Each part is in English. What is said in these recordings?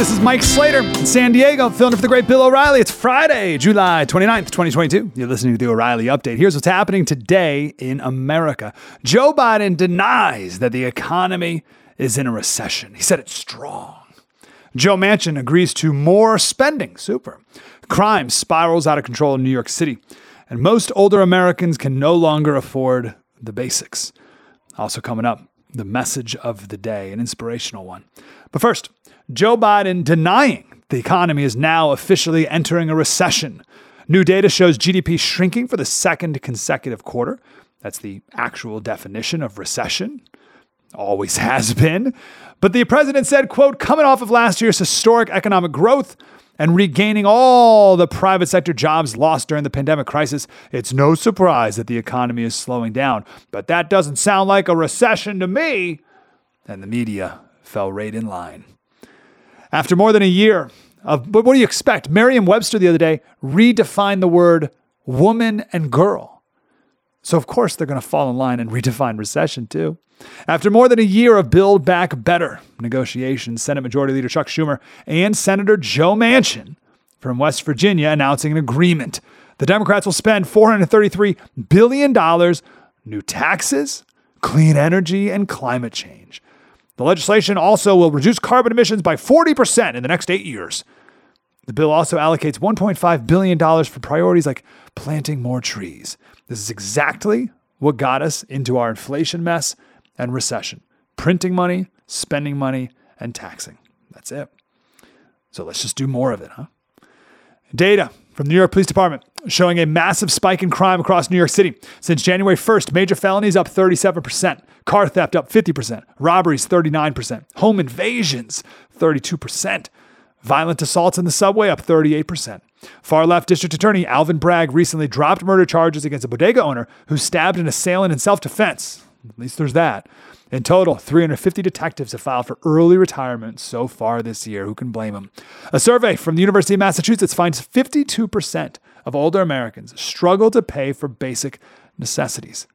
This is Mike Slater in San Diego, filling in for the great Bill O'Reilly. It's Friday, July 29th, 2022. You're listening to the O'Reilly Update. Here's what's happening today in America Joe Biden denies that the economy is in a recession. He said it's strong. Joe Manchin agrees to more spending. Super. Crime spirals out of control in New York City, and most older Americans can no longer afford the basics. Also, coming up, the message of the day, an inspirational one. But first, Joe Biden denying the economy is now officially entering a recession. New data shows GDP shrinking for the second consecutive quarter. That's the actual definition of recession. Always has been. But the president said, quote, coming off of last year's historic economic growth and regaining all the private sector jobs lost during the pandemic crisis, it's no surprise that the economy is slowing down. But that doesn't sound like a recession to me. And the media fell right in line. After more than a year of, but what do you expect? Merriam Webster the other day redefined the word woman and girl. So, of course, they're going to fall in line and redefine recession too. After more than a year of Build Back Better negotiations, Senate Majority Leader Chuck Schumer and Senator Joe Manchin from West Virginia announcing an agreement. The Democrats will spend $433 billion, new taxes, clean energy, and climate change. The legislation also will reduce carbon emissions by 40% in the next eight years. The bill also allocates $1.5 billion for priorities like planting more trees. This is exactly what got us into our inflation mess and recession printing money, spending money, and taxing. That's it. So let's just do more of it, huh? Data from the New York Police Department showing a massive spike in crime across New York City. Since January 1st, major felonies up 37%, car theft up 50%, robberies 39%, home invasions 32%, violent assaults in the subway up 38%. Far left District Attorney Alvin Bragg recently dropped murder charges against a bodega owner who stabbed an assailant in self defense. At least there's that. In total, 350 detectives have filed for early retirement so far this year. Who can blame them? A survey from the University of Massachusetts finds 52% of older Americans struggle to pay for basic necessities.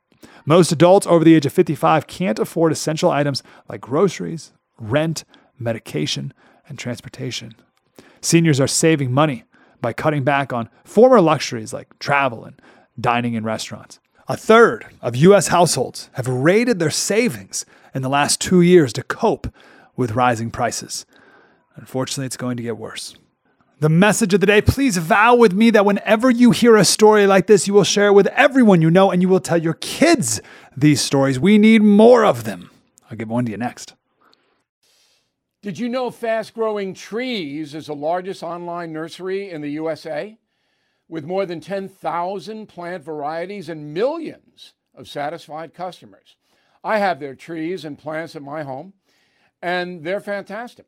Most adults over the age of 55 can't afford essential items like groceries, rent, medication, and transportation. Seniors are saving money by cutting back on former luxuries like travel and dining in restaurants. A third of U.S. households have raided their savings in the last two years to cope with rising prices. Unfortunately, it's going to get worse. The message of the day please vow with me that whenever you hear a story like this, you will share it with everyone you know and you will tell your kids these stories. We need more of them. I'll give one to you next. Did you know Fast Growing Trees is the largest online nursery in the USA? with more than 10,000 plant varieties and millions of satisfied customers. I have their trees and plants at my home, and they're fantastic.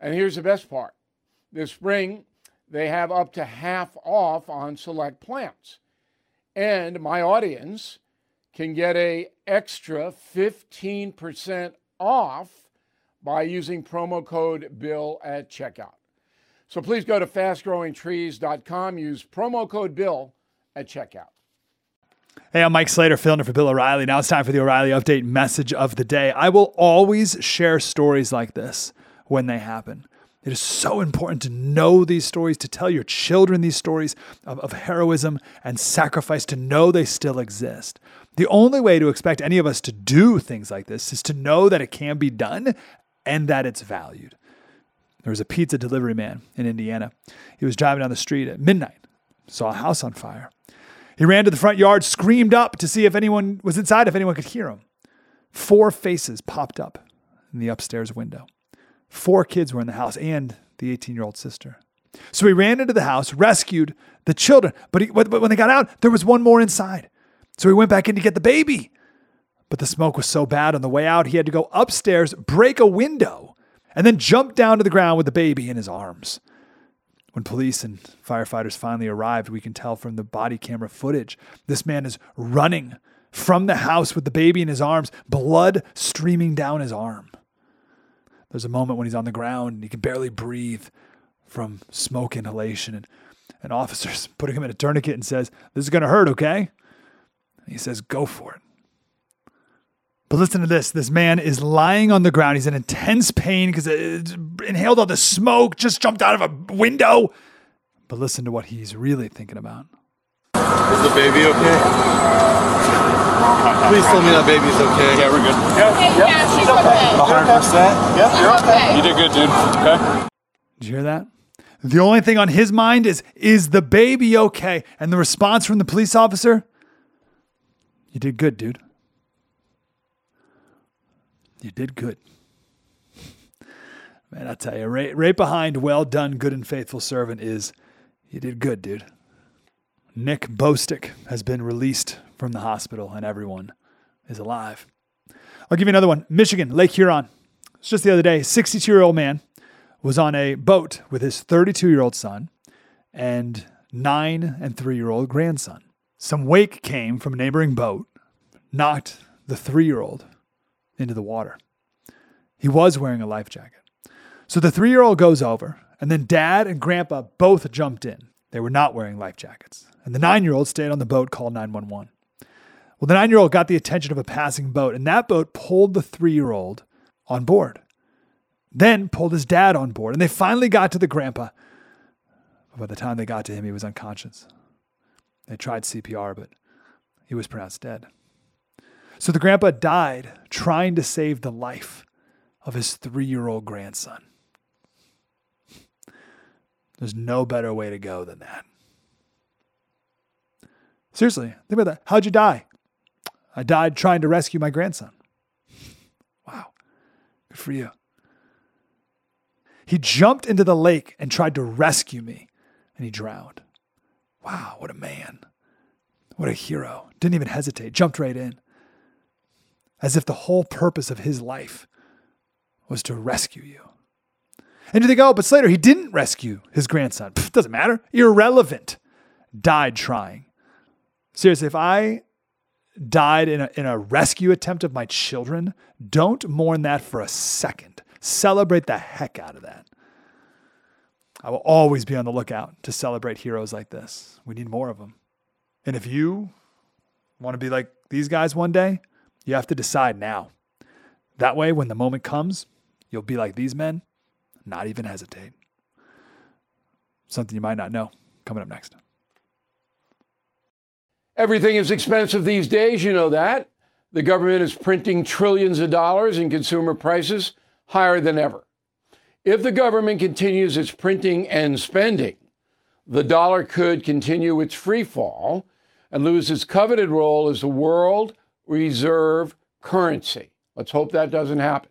And here's the best part this spring, they have up to half off on select plants. And my audience can get a extra 15% off by using promo code BILL at checkout. So please go to fastgrowingtrees.com, use promo code BILL at checkout. Hey, I'm Mike Slater, filling in for Bill O'Reilly. Now it's time for the O'Reilly Update message of the day. I will always share stories like this when they happen. It is so important to know these stories, to tell your children these stories of, of heroism and sacrifice, to know they still exist. The only way to expect any of us to do things like this is to know that it can be done and that it's valued. There was a pizza delivery man in Indiana. He was driving down the street at midnight, saw a house on fire. He ran to the front yard, screamed up to see if anyone was inside, if anyone could hear him. Four faces popped up in the upstairs window. Four kids were in the house and the 18 year old sister. So he ran into the house, rescued the children, but, he, but when they got out, there was one more inside. So he went back in to get the baby. But the smoke was so bad on the way out, he had to go upstairs, break a window, and then jump down to the ground with the baby in his arms. When police and firefighters finally arrived, we can tell from the body camera footage this man is running from the house with the baby in his arms, blood streaming down his arm. There's a moment when he's on the ground and he can barely breathe from smoke inhalation and an officer's putting him in a tourniquet and says, This is going to hurt, okay? And he says, Go for it. But listen to this. This man is lying on the ground. He's in intense pain because inhaled all the smoke, just jumped out of a window. But listen to what he's really thinking about. Is the baby okay? Please tell me that baby's okay. Yeah, we're good. Okay, yeah, she's okay. 100%? Yep, you're Okay. You did good, dude. Okay. Did you hear that? The only thing on his mind is, is the baby okay? And the response from the police officer, you did good, dude. You did good. Man, I tell you, right, right behind well done, good and faithful servant is, you did good, dude. Nick Bostic has been released from the hospital and everyone is alive. I'll give you another one. Michigan, Lake Huron. It's just the other day, 62 year old man was on a boat with his 32 year old son and nine and three year old grandson. Some wake came from a neighboring boat, knocked the three year old into the water. He was wearing a life jacket. So the three year old goes over, and then dad and grandpa both jumped in. They were not wearing life jackets. And the nine year old stayed on the boat, called 911. Well, the nine year old got the attention of a passing boat, and that boat pulled the three year old on board then pulled his dad on board, and they finally got to the grandpa. But by the time they got to him, he was unconscious. They tried CPR, but he was pronounced dead. So the grandpa died trying to save the life of his three year old grandson. There's no better way to go than that. Seriously, think about that. How'd you die? I died trying to rescue my grandson. Wow. Good for you. He jumped into the lake and tried to rescue me, and he drowned. Wow, what a man. What a hero. Didn't even hesitate, jumped right in. As if the whole purpose of his life was to rescue you. And you think, oh, but Slater, he didn't rescue his grandson. Pff, doesn't matter. Irrelevant. Died trying. Seriously, if I died in a, in a rescue attempt of my children, don't mourn that for a second. Celebrate the heck out of that. I will always be on the lookout to celebrate heroes like this. We need more of them. And if you want to be like these guys one day, you have to decide now. That way, when the moment comes, you'll be like these men, not even hesitate. Something you might not know coming up next. Everything is expensive these days, you know that. The government is printing trillions of dollars and consumer prices higher than ever. If the government continues its printing and spending, the dollar could continue its free fall and lose its coveted role as the world reserve currency. Let's hope that doesn't happen.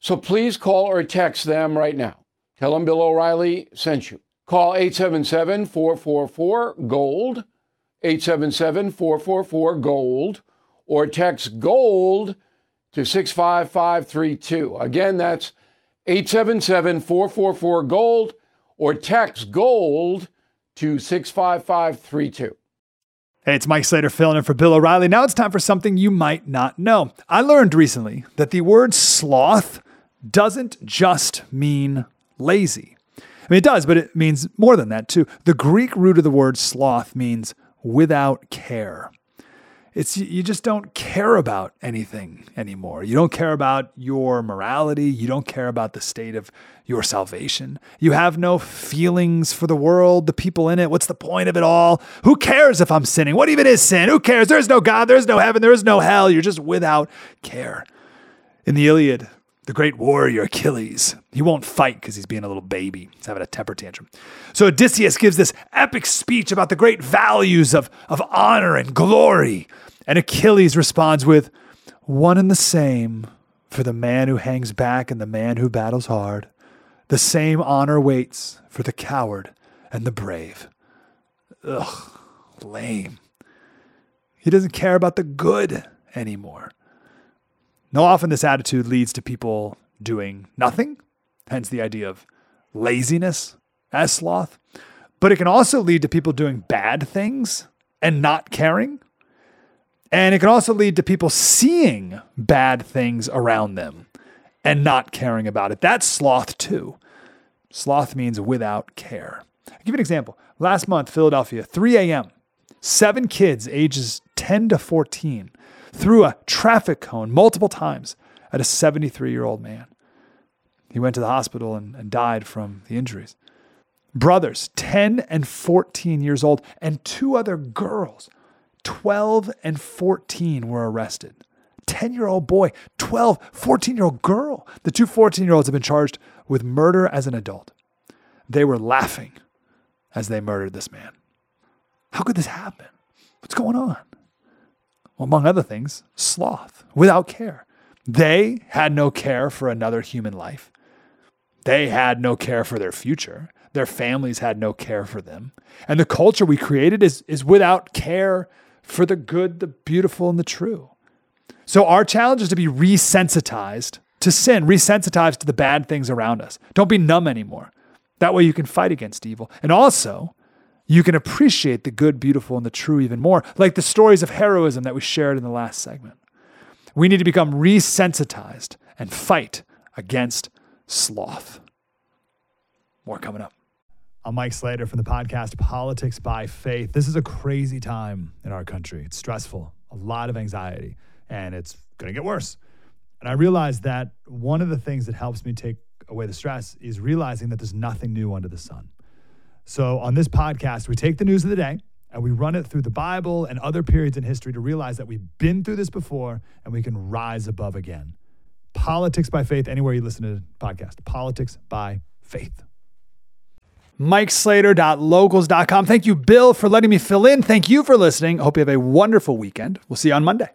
So please call or text them right now. Tell them Bill O'Reilly sent you. Call 877 444 GOLD, 877 444 GOLD, or text GOLD to 65532. Again, that's 877 444 GOLD, or text GOLD to 65532. Hey, it's Mike Slater filling in for Bill O'Reilly. Now it's time for something you might not know. I learned recently that the word sloth doesn't just mean lazy. I mean, it does, but it means more than that too. The Greek root of the word sloth means without care. It's you just don't care about anything anymore. You don't care about your morality. You don't care about the state of your salvation. You have no feelings for the world, the people in it. What's the point of it all? Who cares if I'm sinning? What even is sin? Who cares? There's no God, there's no heaven, there is no hell. You're just without care. In the Iliad, the great warrior Achilles. He won't fight because he's being a little baby. He's having a temper tantrum. So Odysseus gives this epic speech about the great values of, of honor and glory. And Achilles responds with, One and the same for the man who hangs back and the man who battles hard. The same honor waits for the coward and the brave. Ugh, lame. He doesn't care about the good anymore. Now, often this attitude leads to people doing nothing, hence the idea of laziness as sloth. But it can also lead to people doing bad things and not caring. And it can also lead to people seeing bad things around them and not caring about it. That's sloth too. Sloth means without care. I'll give you an example. Last month, Philadelphia, 3 a.m., seven kids ages 10 to 14 threw a traffic cone multiple times at a 73 year old man. He went to the hospital and, and died from the injuries. Brothers, 10 and 14 years old, and two other girls, 12 and 14, were arrested. 10 year old boy, 12, 14 year old girl. The two 14 year olds have been charged with murder as an adult. They were laughing as they murdered this man. How could this happen? What's going on? Among other things, sloth, without care. They had no care for another human life. They had no care for their future. Their families had no care for them. And the culture we created is, is without care for the good, the beautiful, and the true. So our challenge is to be resensitized to sin, resensitized to the bad things around us. Don't be numb anymore. That way you can fight against evil. And also, you can appreciate the good, beautiful, and the true even more, like the stories of heroism that we shared in the last segment. We need to become resensitized and fight against sloth. More coming up. I'm Mike Slater from the podcast Politics by Faith. This is a crazy time in our country. It's stressful, a lot of anxiety, and it's going to get worse. And I realized that one of the things that helps me take away the stress is realizing that there's nothing new under the sun. So, on this podcast, we take the news of the day and we run it through the Bible and other periods in history to realize that we've been through this before and we can rise above again. Politics by faith, anywhere you listen to the podcast. Politics by faith. MikeSlater.locals.com. Thank you, Bill, for letting me fill in. Thank you for listening. I hope you have a wonderful weekend. We'll see you on Monday.